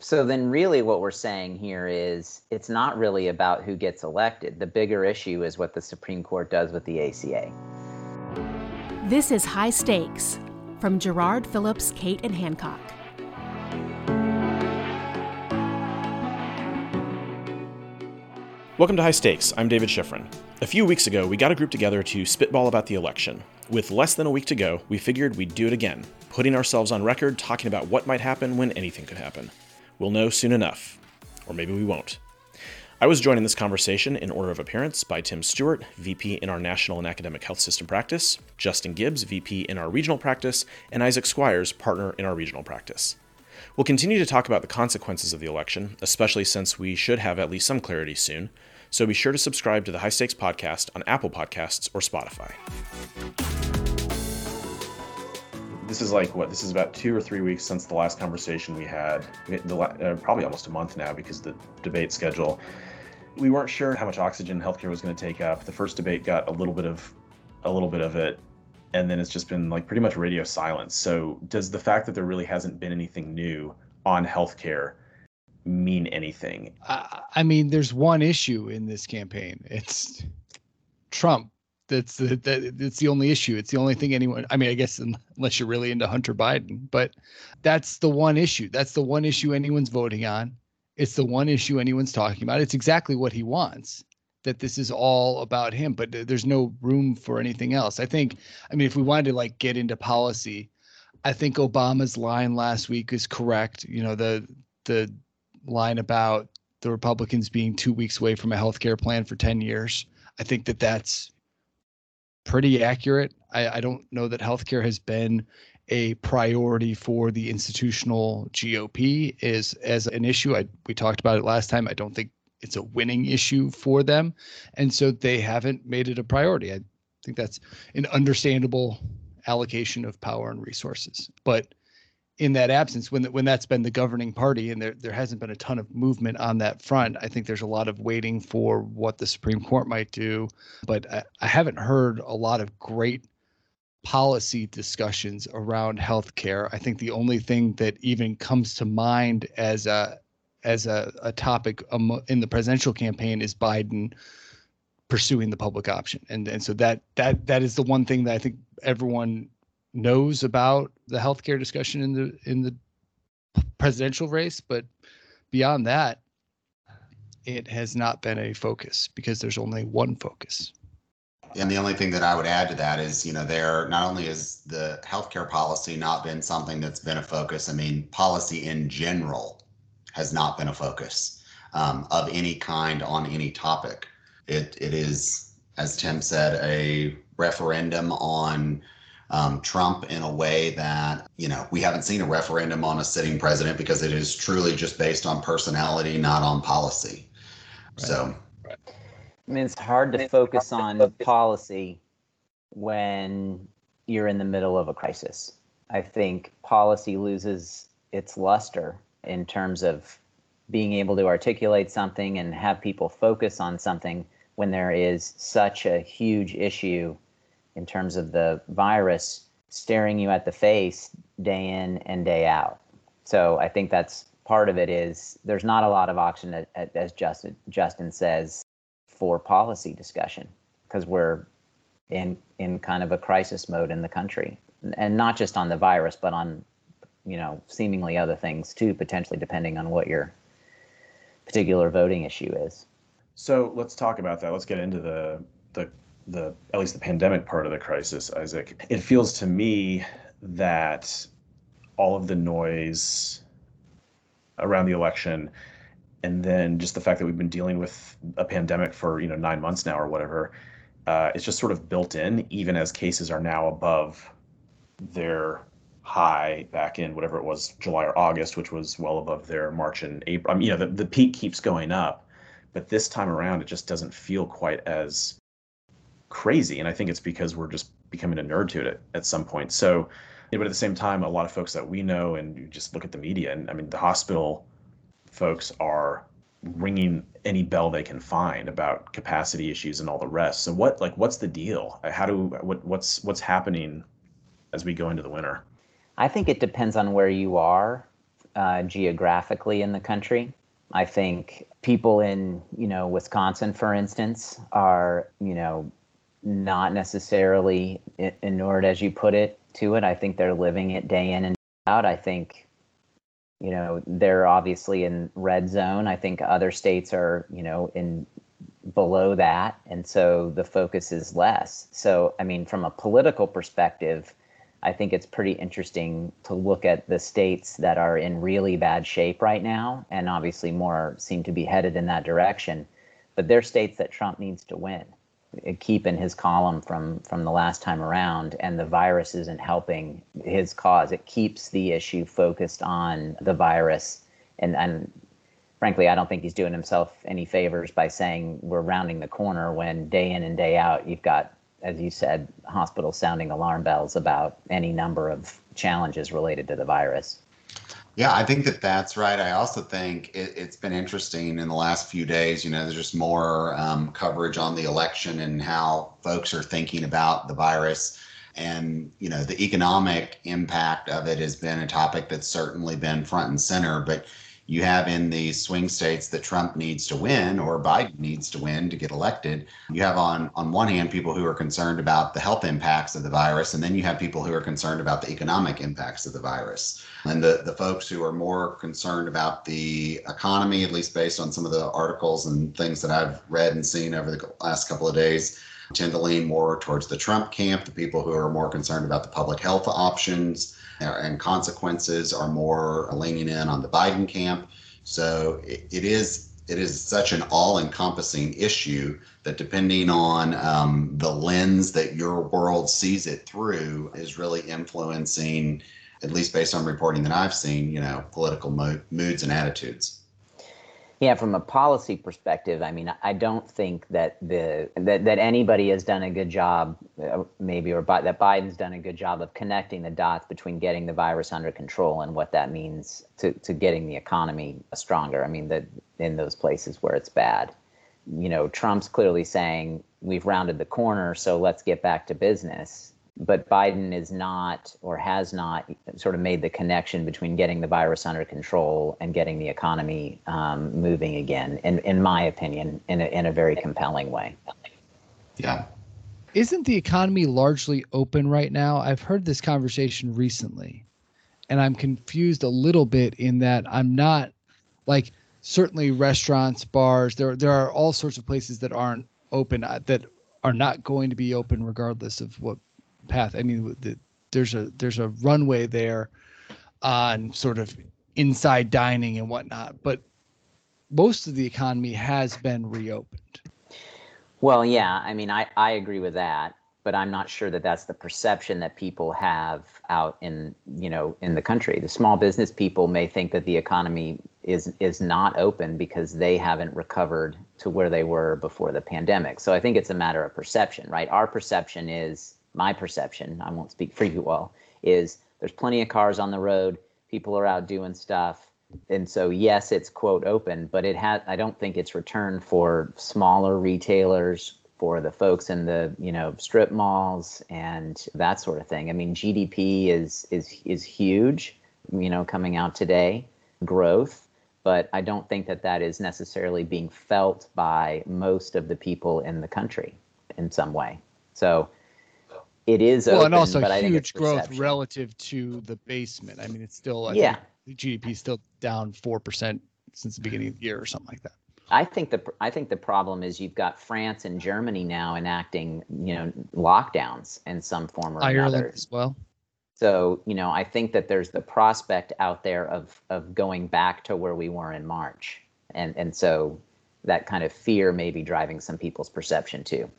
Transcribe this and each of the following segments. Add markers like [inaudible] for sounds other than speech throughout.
So then, really, what we're saying here is it's not really about who gets elected. The bigger issue is what the Supreme Court does with the ACA. This is High Stakes from Jarrard Phillips, Cate, and Hancock. Welcome to High Stakes. I'm David Shifrin. A few weeks ago, we got a group together to spitball about the election. With less than a week to go, we figured we'd do it again, putting ourselves on record talking about what might happen when anything could happen. We'll know soon enough. Or maybe we won't. I was joined in this conversation in order of appearance by Tim Stewart, VP in our National and Academic Health System practice, Justin Gibbs, VP in our regional practice, and Isaac Squires, partner in our regional practice. We'll continue to talk about the consequences of the election, especially since we should have at least some clarity soon, so be sure to subscribe to the High Stakes Podcast on Apple Podcasts or Spotify this is like what this is about two or three weeks since the last conversation we had the, uh, probably almost a month now because the debate schedule. We weren't sure how much oxygen healthcare was going to take up. The first debate got a little bit of a little bit of it and then it's just been like pretty much radio silence. So does the fact that there really hasn't been anything new on healthcare mean anything? I, I mean there's one issue in this campaign. It's trump that's the that it's the only issue. It's the only thing anyone. I mean, I guess unless you're really into Hunter Biden, but that's the one issue. That's the one issue anyone's voting on. It's the one issue anyone's talking about. It's exactly what he wants. That this is all about him, but there's no room for anything else. I think. I mean, if we wanted to like get into policy, I think Obama's line last week is correct. You know, the the line about the Republicans being two weeks away from a health care plan for 10 years. I think that that's pretty accurate. I, I don't know that healthcare has been a priority for the institutional GOP is as an issue. I we talked about it last time. I don't think it's a winning issue for them, and so they haven't made it a priority. I think that's an understandable allocation of power and resources. But in that absence, when when that's been the governing party and there there hasn't been a ton of movement on that front, I think there's a lot of waiting for what the Supreme Court might do. But I, I haven't heard a lot of great policy discussions around healthcare. I think the only thing that even comes to mind as a as a, a topic in the presidential campaign is Biden pursuing the public option, and and so that that that is the one thing that I think everyone knows about the healthcare discussion in the in the presidential race, but beyond that, it has not been a focus because there's only one focus. And the only thing that I would add to that is, you know, there not only is the healthcare policy not been something that's been a focus. I mean, policy in general has not been a focus um, of any kind on any topic. It it is, as Tim said, a referendum on um, Trump in a way that, you know, we haven't seen a referendum on a sitting president because it is truly just based on personality, not on policy. Right. So, I mean, it's hard to focus on policy when you're in the middle of a crisis. I think policy loses its luster in terms of being able to articulate something and have people focus on something when there is such a huge issue in terms of the virus staring you at the face day in and day out. So I think that's part of it is there's not a lot of oxygen, as Justin, Justin says, for policy discussion because we're in in kind of a crisis mode in the country, and not just on the virus, but on you know seemingly other things too, potentially depending on what your particular voting issue is. So let's talk about that. Let's get into the the the at least the pandemic part of the crisis, Isaac, it feels to me that all of the noise around the election and then just the fact that we've been dealing with a pandemic for you know nine months now or whatever uh, it's just sort of built in even as cases are now above their high back in whatever it was july or august which was well above their march and april I mean, you know the, the peak keeps going up but this time around it just doesn't feel quite as crazy. And I think it's because we're just becoming a nerd to it at some point. So, but at the same time, a lot of folks that we know and you just look at the media, and I mean, the hospital folks are ringing any bell they can find about capacity issues and all the rest. So what like what's the deal? How do what what's what's happening as we go into the winter? I think it depends on where you are uh, geographically in the country. I think people in, you know, Wisconsin, for instance, are, you know, not necessarily inured, as you put it, to it. I think they're living it day in and out. I think, you know, they're obviously in red zone. I think other states are, you know, in below that. And so the focus is less. So, I mean, from a political perspective, I think it's pretty interesting to look at the states that are in really bad shape right now, and obviously more seem to be headed in that direction. But they're states that Trump needs to win, Uh, keep in his column from from the last time around, and the virus isn't helping his cause. It keeps the issue focused on the virus, and and frankly, I don't think he's doing himself any favors by saying we're rounding the corner when day in and day out you've got as you said, hospitals sounding alarm bells about any number of challenges related to the virus. Yeah, I think that that's right. I also think it, has been interesting in the last few days. You know, there's just more um, coverage on the election and how folks are thinking about the virus. And, you know, the economic impact of it has been a topic that's certainly been front and center. But you have in the swing states that Trump needs to win or Biden needs to win to get elected. You have on on one hand people who are concerned about the health impacts of the virus, and then you have people who are concerned about the economic impacts of the virus. And the, the folks who are more concerned about the economy, at least based on some of the articles and things that I've read and seen over the last couple of days, tend to lean more towards the Trump camp. The people who are more concerned about the public health options and consequences are more leaning in on the Biden camp. So it, it is it is such an all-encompassing issue that depending on um, the lens that your world sees it through is really influencing at least based on reporting that i've seen you know political mo- moods and attitudes yeah, from a policy perspective, I mean, I don't think that the that, that anybody has done a good job, uh, maybe, or that Biden's done a good job of connecting the dots between getting the virus under control and what that means to, to getting the economy stronger. I mean, that in those places where it's bad, you know, Trump's clearly saying we've rounded the corner, so let's get back to business but Biden is not or has not sort of made the connection between getting the virus under control and getting the economy um, moving again, in, in my opinion, in a, in a very compelling way. Yeah. Isn't the economy largely open right now? I've heard this conversation recently, and I'm confused a little bit in that I'm not like certainly restaurants, bars, there, there are all sorts of places that aren't open uh, that are not going to be open regardless of what path. I mean, the, there's a there's a runway there on sort of inside dining and whatnot, but most of the economy has been reopened. Well, yeah, I mean, I, I agree with that, but I'm not sure that that's the perception that people have out in you know in the country. The small business people may think that the economy is is not open because they haven't recovered to where they were before the pandemic. So I think it's a matter of perception, right? Our perception is my perception, I won't speak for you all, is there's plenty of cars on the road. People are out doing stuff. And so, yes, it's quote open, but it had, I don't think it's returned for smaller retailers, for the folks in the, you know, strip malls and that sort of thing. I mean, GDP is, is, is huge, you know, coming out today, growth but I don't think that that is necessarily being felt by most of the people in the country in some way. So it is well, open, and also huge growth relative to the basement. I mean, it's still I yeah. GDP is still down four percent since the beginning of the year or something like that. I think the I think the problem is you've got France and Germany now enacting you know lockdowns in some form or Ireland another as well. So you know I think that there's the prospect out there of of going back to where we were in March, and and so that kind of fear may be driving some people's perception too.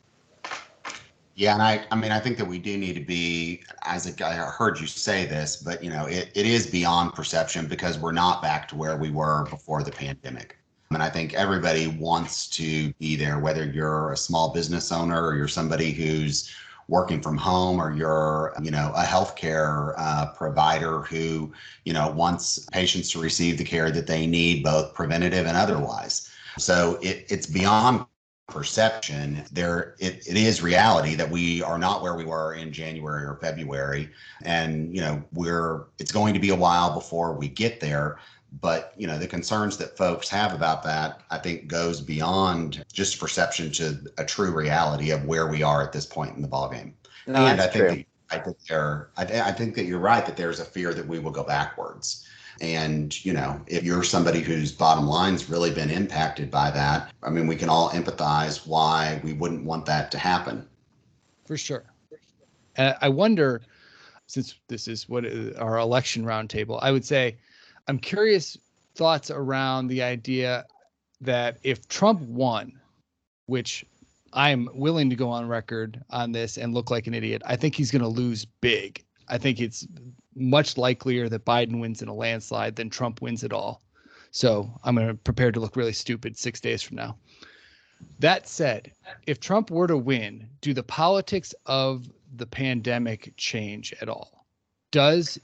Yeah, and I, I mean, I think that we do need to be, as a I heard you say this, but you know, it, it is beyond perception because we're not back to where we were before the pandemic. And I think everybody wants to be there, whether you're a small business owner or you're somebody who's working from home or you're, you know, a healthcare uh, provider who, you know, wants patients to receive the care that they need, both preventative and otherwise. So it, it's beyond perception there it, it is reality that we are not where we were in january or february. And you know we're it's going to be a while before we get there. But you know the concerns that folks have about that i think goes beyond just perception to a true reality of where we are at this point in the ballgame. No, and i think i think there I, th- I think that you're right that there's a fear that we will go backwards and you know if you're somebody whose bottom line's really been impacted by that i mean we can all empathize why we wouldn't want that to happen for sure. And I wonder, since this is what uh, our election roundtable, I would say, I'm curious thoughts around the idea that if Trump won, which I'm willing to go on record on this and look like an idiot, I think he's going to lose big. I think it's much likelier that Biden wins in a landslide than Trump wins at all. So I'm going to prepare to look really stupid six days from now. That said, if Trump were to win, do the politics of the pandemic change at all? Does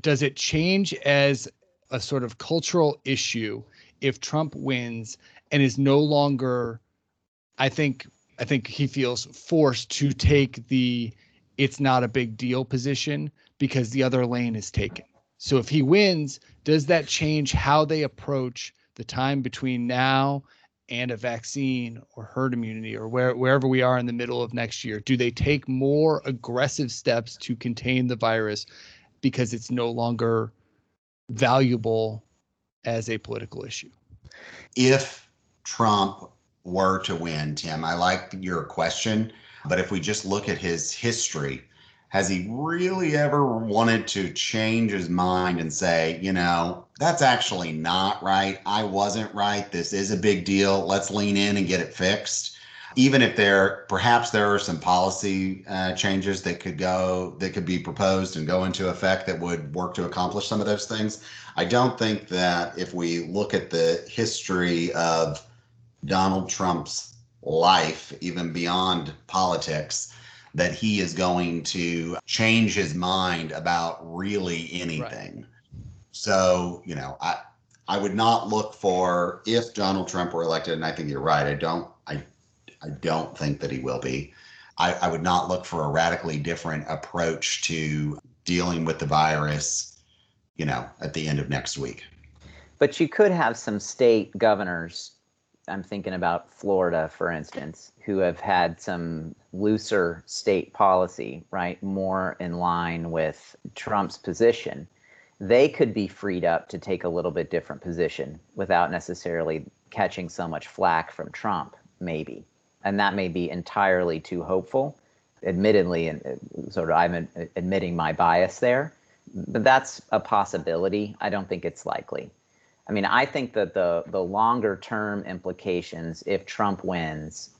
does it change as a sort of cultural issue if Trump wins and is no longer I think I think he feels forced to take the it's not a big deal position because the other lane is taken. So if he wins, does that change how they approach the time between now and a vaccine or herd immunity or where, wherever we are in the middle of next year? Do they take more aggressive steps to contain the virus because it's no longer valuable as a political issue? if Trump were to win, Tim, I like your question, but if we just look at his history, has he really ever wanted to change his mind and say, you know, that's actually not right. I wasn't right. This is a big deal. Let's lean in and get it fixed. Even if there, perhaps there are some policy uh, changes that could go, that could be proposed and go into effect that would work to accomplish some of those things. I don't think that if we look at the history of Donald Trump's life, even beyond politics, that he is going to change his mind about really anything. So, you know, I I would not look for if Donald Trump were elected, and I think you're right. I don't I I don't think that he will be. I, I would not look for a radically different approach to dealing with the virus, you know, at the end of next week. But you could have some state governors. I'm thinking about Florida, for instance, who have had some looser state policy, right? More in line with Trump's position. They could be freed up to take a little bit different position without necessarily catching so much flack from Trump, maybe. And that may be entirely too hopeful. Admittedly, and uh, sort of, I'm admitting my bias there, but that's a possibility. I don't think it's likely. I mean, I think that the the longer term implications, if Trump wins,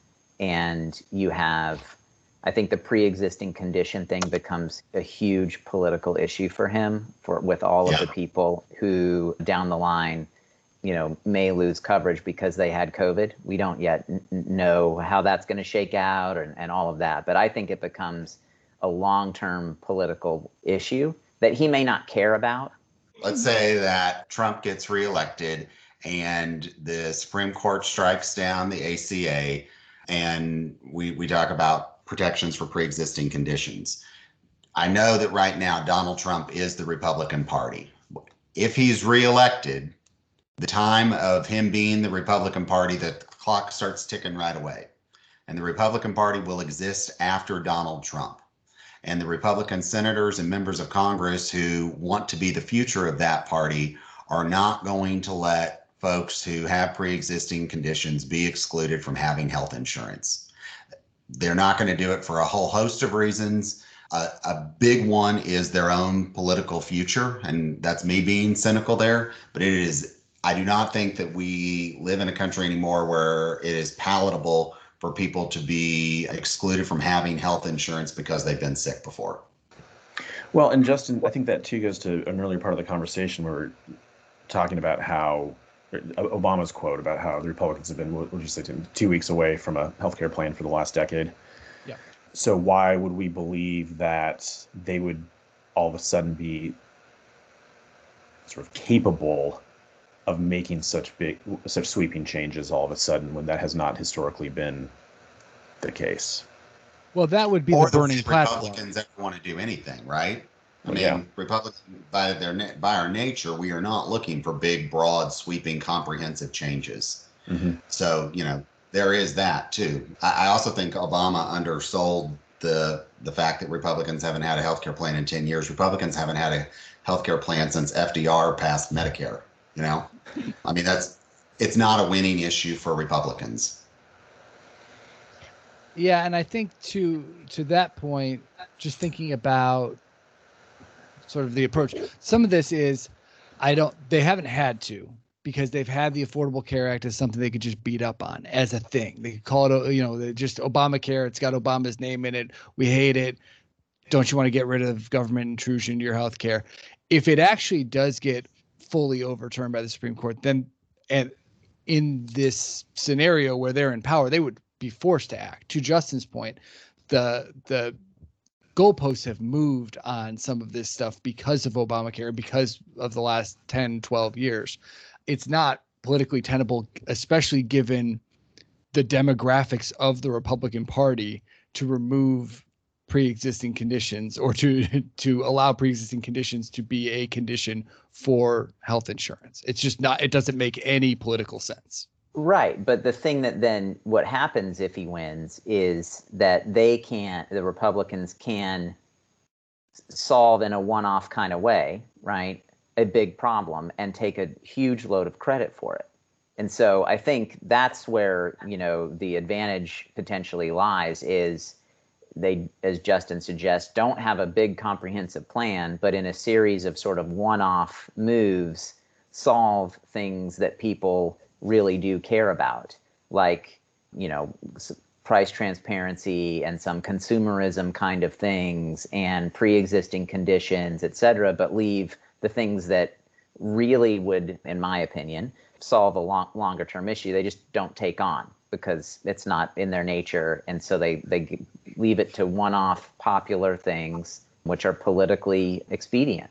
and you have, I think the pre-existing condition thing becomes a huge political issue for him, for with all of the people who down the line, you know, may lose coverage because they had COVID. We don't yet n- n- know how that's going to shake out and, and all of that. But I think it becomes a long-term political issue that he may not care about Let's say that Trump gets reelected and the Supreme Court strikes down the ACA and we, we talk about protections for pre-existing conditions. I know that right now Donald Trump is the Republican Party. If he's reelected, the time of him being the Republican Party, the clock starts ticking right away. And the Republican Party will exist after Donald Trump and the Republican senators and members of Congress who want to be the future of that party are not going to let folks who have pre existing conditions be excluded from having health insurance. They're not going to do it for a whole host of reasons. Uh, a big one is their own political future, and that's me being cynical there. But it is, I do not think that we live in a country anymore where it is palatable for people to be excluded from having health insurance because they've been sick before. Well, and Justin, I think that too goes to an earlier part of the conversation where we're talking about how uh, Obama's quote about how the Republicans have been, what would you say, two weeks away from a healthcare plan for the last decade. Yeah. So why would we believe that they would all of a sudden be sort of capable of making such big, such sweeping changes all of a sudden when that has not historically been the case. Well, that would be or the burning platform. Republicans ever want to do anything, right? I mean, Yeah. Republicans by their by our nature, we are not looking for big, broad, sweeping, comprehensive changes. Mhm. So you know there is that too. I, I also think Obama undersold the the fact that Republicans haven't had a health care plan in ten years. Republicans haven't had a health care plan since FDR passed Medicare. You know, I mean that's it's not a winning issue for Republicans. Yeah, and I think to to that point, just thinking about sort of the approach. Some of this is I don't they haven't had to because they've had the Affordable Care Act as something they could just beat up on as a thing. They could call it uh, you know, just Obamacare, it's got Obama's name in it. We hate it. Don't you want to get rid of government intrusion into your health care? If it actually does get fully overturned by the Supreme Court, then and in this scenario where they're in power, they would be forced to act. To Justin's point, the the goalposts have moved on some of this stuff because of Obamacare, because of the last 10, 12 years. It's not politically tenable, especially given the demographics of the Republican Party to remove pre-existing conditions or to [laughs] to allow pre-existing conditions to be a condition for health insurance. It's just not it doesn't make any political sense. Right, but the thing that then what happens if he wins is that they can't the Republicans can solve in a one-off kind of way, right? A big problem and take a huge load of credit for it. And so I think that's where, you know, the advantage potentially lies is they as Justin suggests don't have a big comprehensive plan, but in a series of sort of one-off moves solve things that people really do care about, like you know price transparency and some consumerism kind of things and pre-existing conditions, et cetera, but leave the things that really would, in my opinion, solve a long, longer term issue. They just don't take on because it's not in their nature, and so they they leave it to one-off popular things which are politically expedient.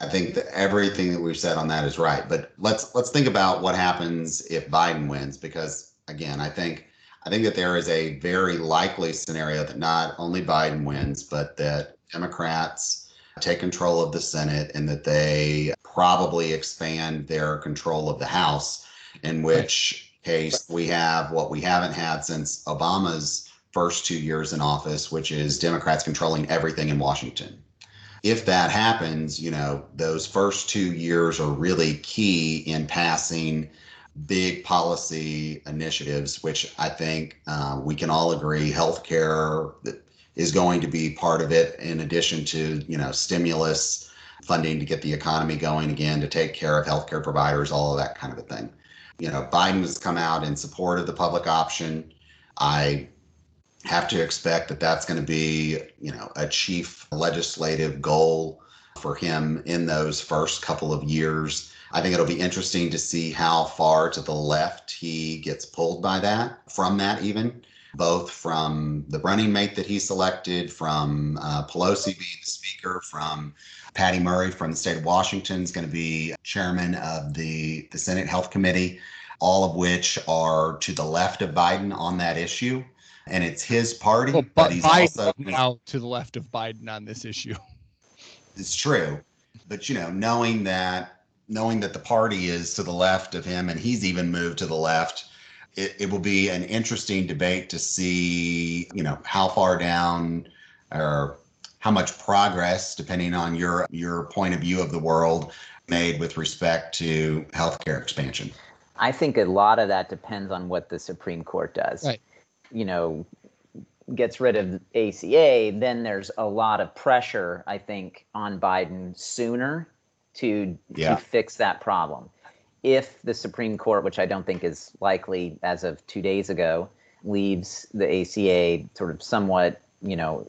I think that everything that we've said on that is right. But let's let's think about what happens if Biden wins, because again, I think I think that there is a very likely scenario that not only Biden wins, but that Democrats take control of the Senate and that they probably expand their control of the House, in which case we have what we haven't had since Obama's first two years in office, which is Democrats controlling everything in Washington if that happens, you know, those first two years are really key in passing big policy initiatives, which I think uh, we can all agree healthcare is going to be part of it, in addition to, you know, stimulus funding to get the economy going again, to take care of healthcare providers, all of that kind of a thing. You know, Biden has come out in support of the public option. I have to expect that that's going to be, you know, a chief legislative goal for him in those first couple of years. I think it'll be interesting to see how far to the left he gets pulled by that, from that even, both from the running mate that he selected, from uh, Pelosi being the speaker, from Patty Murray from the state of Washington is going to be chairman of the, the Senate Health Committee, all of which are to the left of Biden on that issue and it's his party, Well, but but he's Biden also now to the left of Biden on this issue. [laughs] it's true. But you know, knowing that knowing that the party is to the left of him and he's even moved to the left, it, it will be an interesting debate to see, you know, how far down or how much progress, depending on your your point of view of the world, made with respect to healthcare expansion. I think a lot of that depends on what the Supreme Court does. Right. You know, gets rid of ACA, then there's a lot of pressure, I think, on Biden sooner to Yeah. to fix that problem. If the Supreme Court, which I don't think is likely as of two days ago, leaves the ACA sort of somewhat, you know,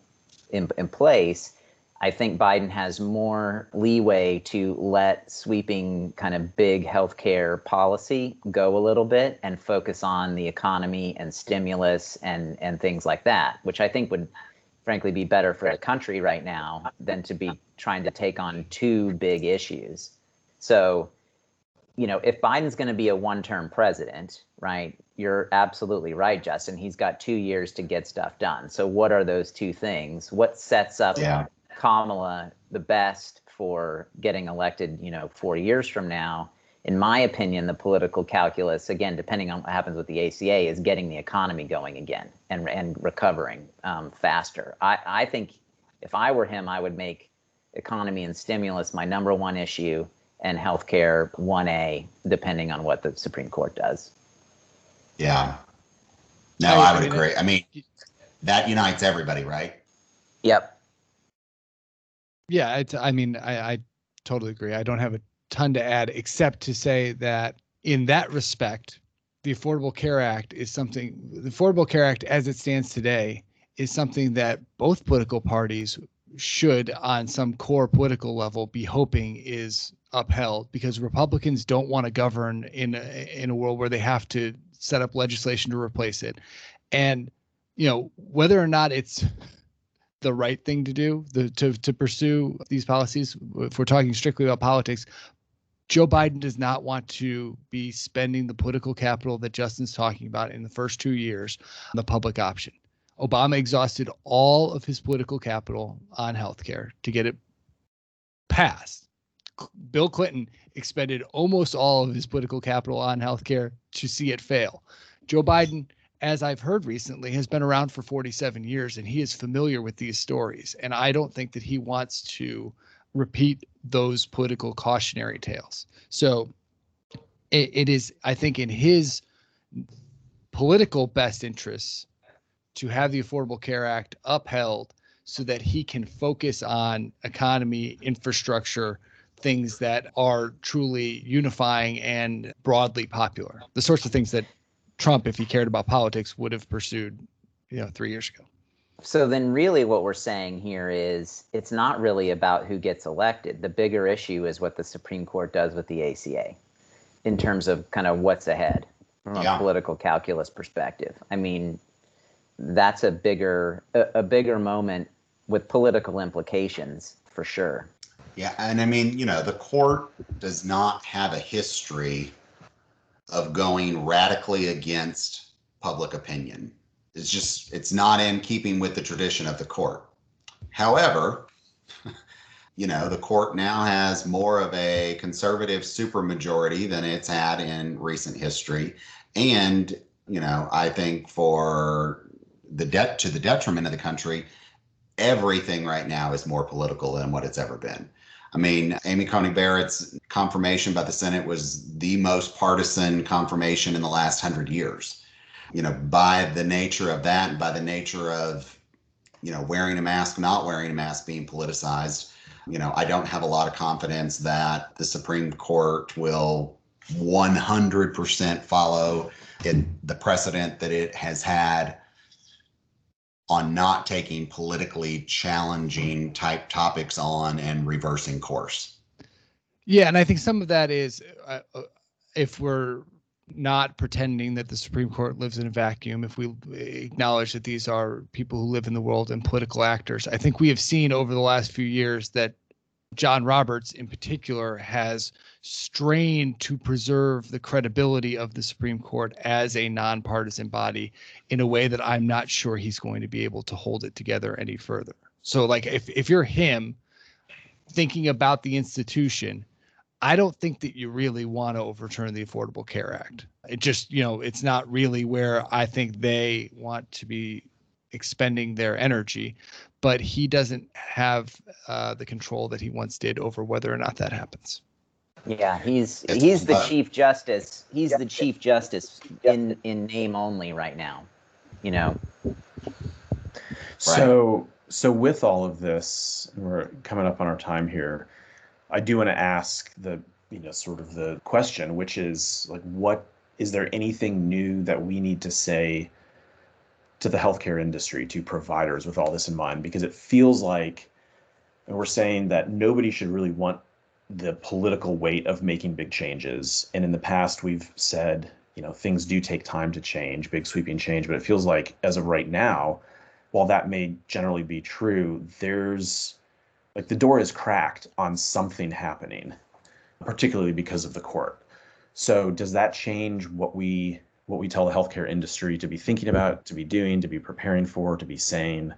in, in place, I think Biden has more leeway to let sweeping kind of big healthcare policy go a little bit and focus on the economy and stimulus and and things like that, which I think would frankly be better for the country right now than to be trying to take on two big issues. So you know, if Biden's going to be a one-term president, right? You're absolutely right, Justin. He's got two years to get stuff done. So, what are those two things? What sets up Yeah. Kamala the best for getting elected? You know, four years from now. In my opinion, the political calculus, again, depending on what happens with the ACA, is getting the economy going again and and recovering um, faster. I, I think if I were him, I would make economy and stimulus my number one issue and healthcare 1A, depending on what the Supreme Court does. Yeah. No, I- I, I would mean, agree. I mean, that unites everybody, right? Yep. Yeah, it's, I mean, I, I totally agree. I don't have a ton to add except to say that in that respect, the Affordable Care Act is something, the Affordable Care Act as it stands today is something that both political parties should, on some core political level, be hoping is upheld because Republicans don't want to govern in a, in a world where they have to set up legislation to replace it. And, you know, whether or not it's the right thing to do the, to to pursue these policies if we're talking strictly about politics joe biden does not want to be spending the political capital that justin's talking about in the first two years on the public option obama exhausted all of his political capital on healthcare to get it passed bill clinton expended almost all of his political capital on healthcare to see it fail joe biden as I've heard recently, has been around for 47 years and he is familiar with these stories. And I don't think that he wants to repeat those political cautionary tales. So it, it is, I think, in his political best interests to have the Affordable Care Act upheld so that he can focus on economy, infrastructure, things that are truly unifying and broadly popular. The sorts of things that Trump, if he cared about politics, would have pursued, you know, three years ago. So then, really, what we're saying here is it's not really about who gets elected. The bigger issue is what the Supreme Court does with the ACA in terms of kind of what's ahead from Yeah. a political calculus perspective. I mean, that's a bigger a, a bigger moment with political implications for sure. Yeah, and I mean, you know, the court does not have a history of going radically against public opinion. It's just it's not in keeping with the tradition of the court. However, [laughs] you know, the court now has more of a conservative supermajority than it's had in recent history. And, you know, I think for the debt to the detriment of the country, everything right now is more political than what it's ever been. I mean, Amy Coney Barrett's confirmation by the Senate was the most partisan confirmation in the last hundred years. You know, by the nature of that, and by the nature of, you know, wearing a mask, not wearing a mask being politicized, you know, I don't have a lot of confidence that the Supreme Court will 100% follow in the precedent that it has had on not taking politically challenging type topics on and reversing course. Yeah, and I think some of that is uh, uh, if we're not pretending that the Supreme Court lives in a vacuum, if we acknowledge that these are people who live in the world and political actors, I think we have seen over the last few years that John Roberts, in particular, has strained to preserve the credibility of the Supreme Court as a nonpartisan body in a way that I'm not sure he's going to be able to hold it together any further. So, like, if if you're him, thinking about the institution, I don't think that you really want to overturn the Affordable Care Act. It just, you know, it's not really where I think they want to be expending their energy, but he doesn't have uh, the control that he once did over whether or not that happens. Yeah, he's It's- he's the uh, chief justice. He's the chief justice in in name only right now. You know. So, so with all of this, we're coming up on our time here. I do want to ask the, you know, sort of the question, which is like, what is there anything new that we need to say to the healthcare industry, to providers, with all this in mind? Because it feels like, and we're saying that nobody should really want the political weight of making big changes. And in the past, we've said, you know, things do take time to change, big sweeping change. But it feels like, as of right now, while that may generally be true, there's like the door is cracked on something happening, particularly because of the court. So does that change what we what we tell the healthcare industry to be thinking about, to be doing, to be preparing for, to be saying,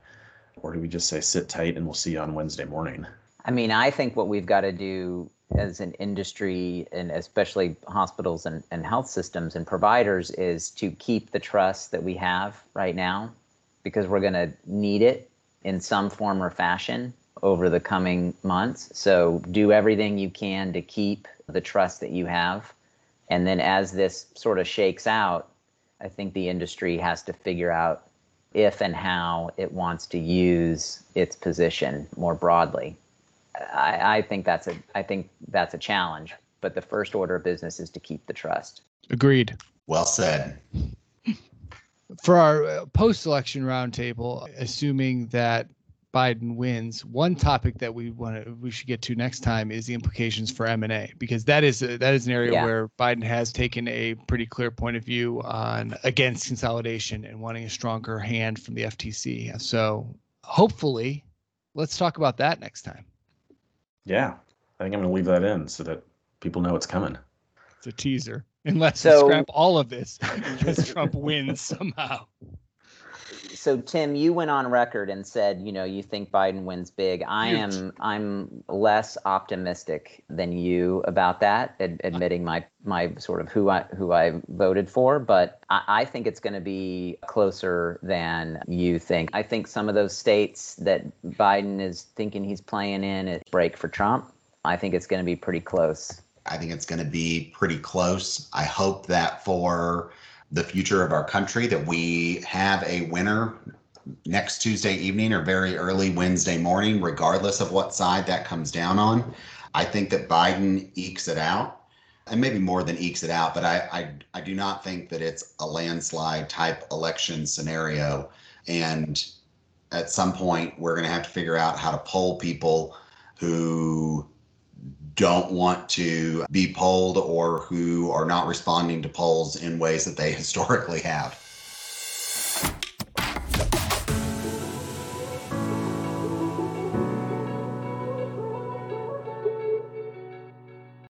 or do we just say sit tight and we'll see you on Wednesday morning? I mean, I think what we've got to do as an industry and especially hospitals and, and health systems and providers is to keep the trust that we have right now because we're going to need it in some form or fashion over the coming months. So do everything you can to keep the trust that you have. And then as this sort of shakes out, I think the industry has to figure out if and how it wants to use its position more broadly. I, I think that's a I think that's a challenge. But the first order of business is to keep the trust. Agreed. Well said. [laughs] For our uh, post-election roundtable, assuming that Biden wins, one topic that we want to we should get to next time is the implications for M and A because that is a, that is an area Yeah. where Biden has taken a pretty clear point of view on against consolidation and wanting a stronger hand from the FTC. So hopefully, let's talk about that next time. Yeah, I think I'm going to leave that in so that people know it's coming. It's a teaser, unless So- we scrap all of this [laughs] because Trump [laughs] wins somehow. So Tim, you went on record and said, you know, you think Biden wins big. I Huge. am I'm less optimistic than you about that, ad- uh-huh. admitting my my sort of who I who I voted for, but I, I think it's going to be closer than you think. I think some of those states that Biden is thinking he's playing in is break for Trump. I think it's going to be pretty close. I think it's going to be pretty close. I hope that for the future of our country that we have a winner next Tuesday evening or very early Wednesday morning, regardless of what side that comes down on. I think that Biden ekes it out, and maybe more than ekes it out, but I, I, I do not think that it's a landslide type election scenario. And at some point, we're going to have to figure out how to poll people who don't want to be polled or who are not responding to polls in ways that they [laughs] historically have.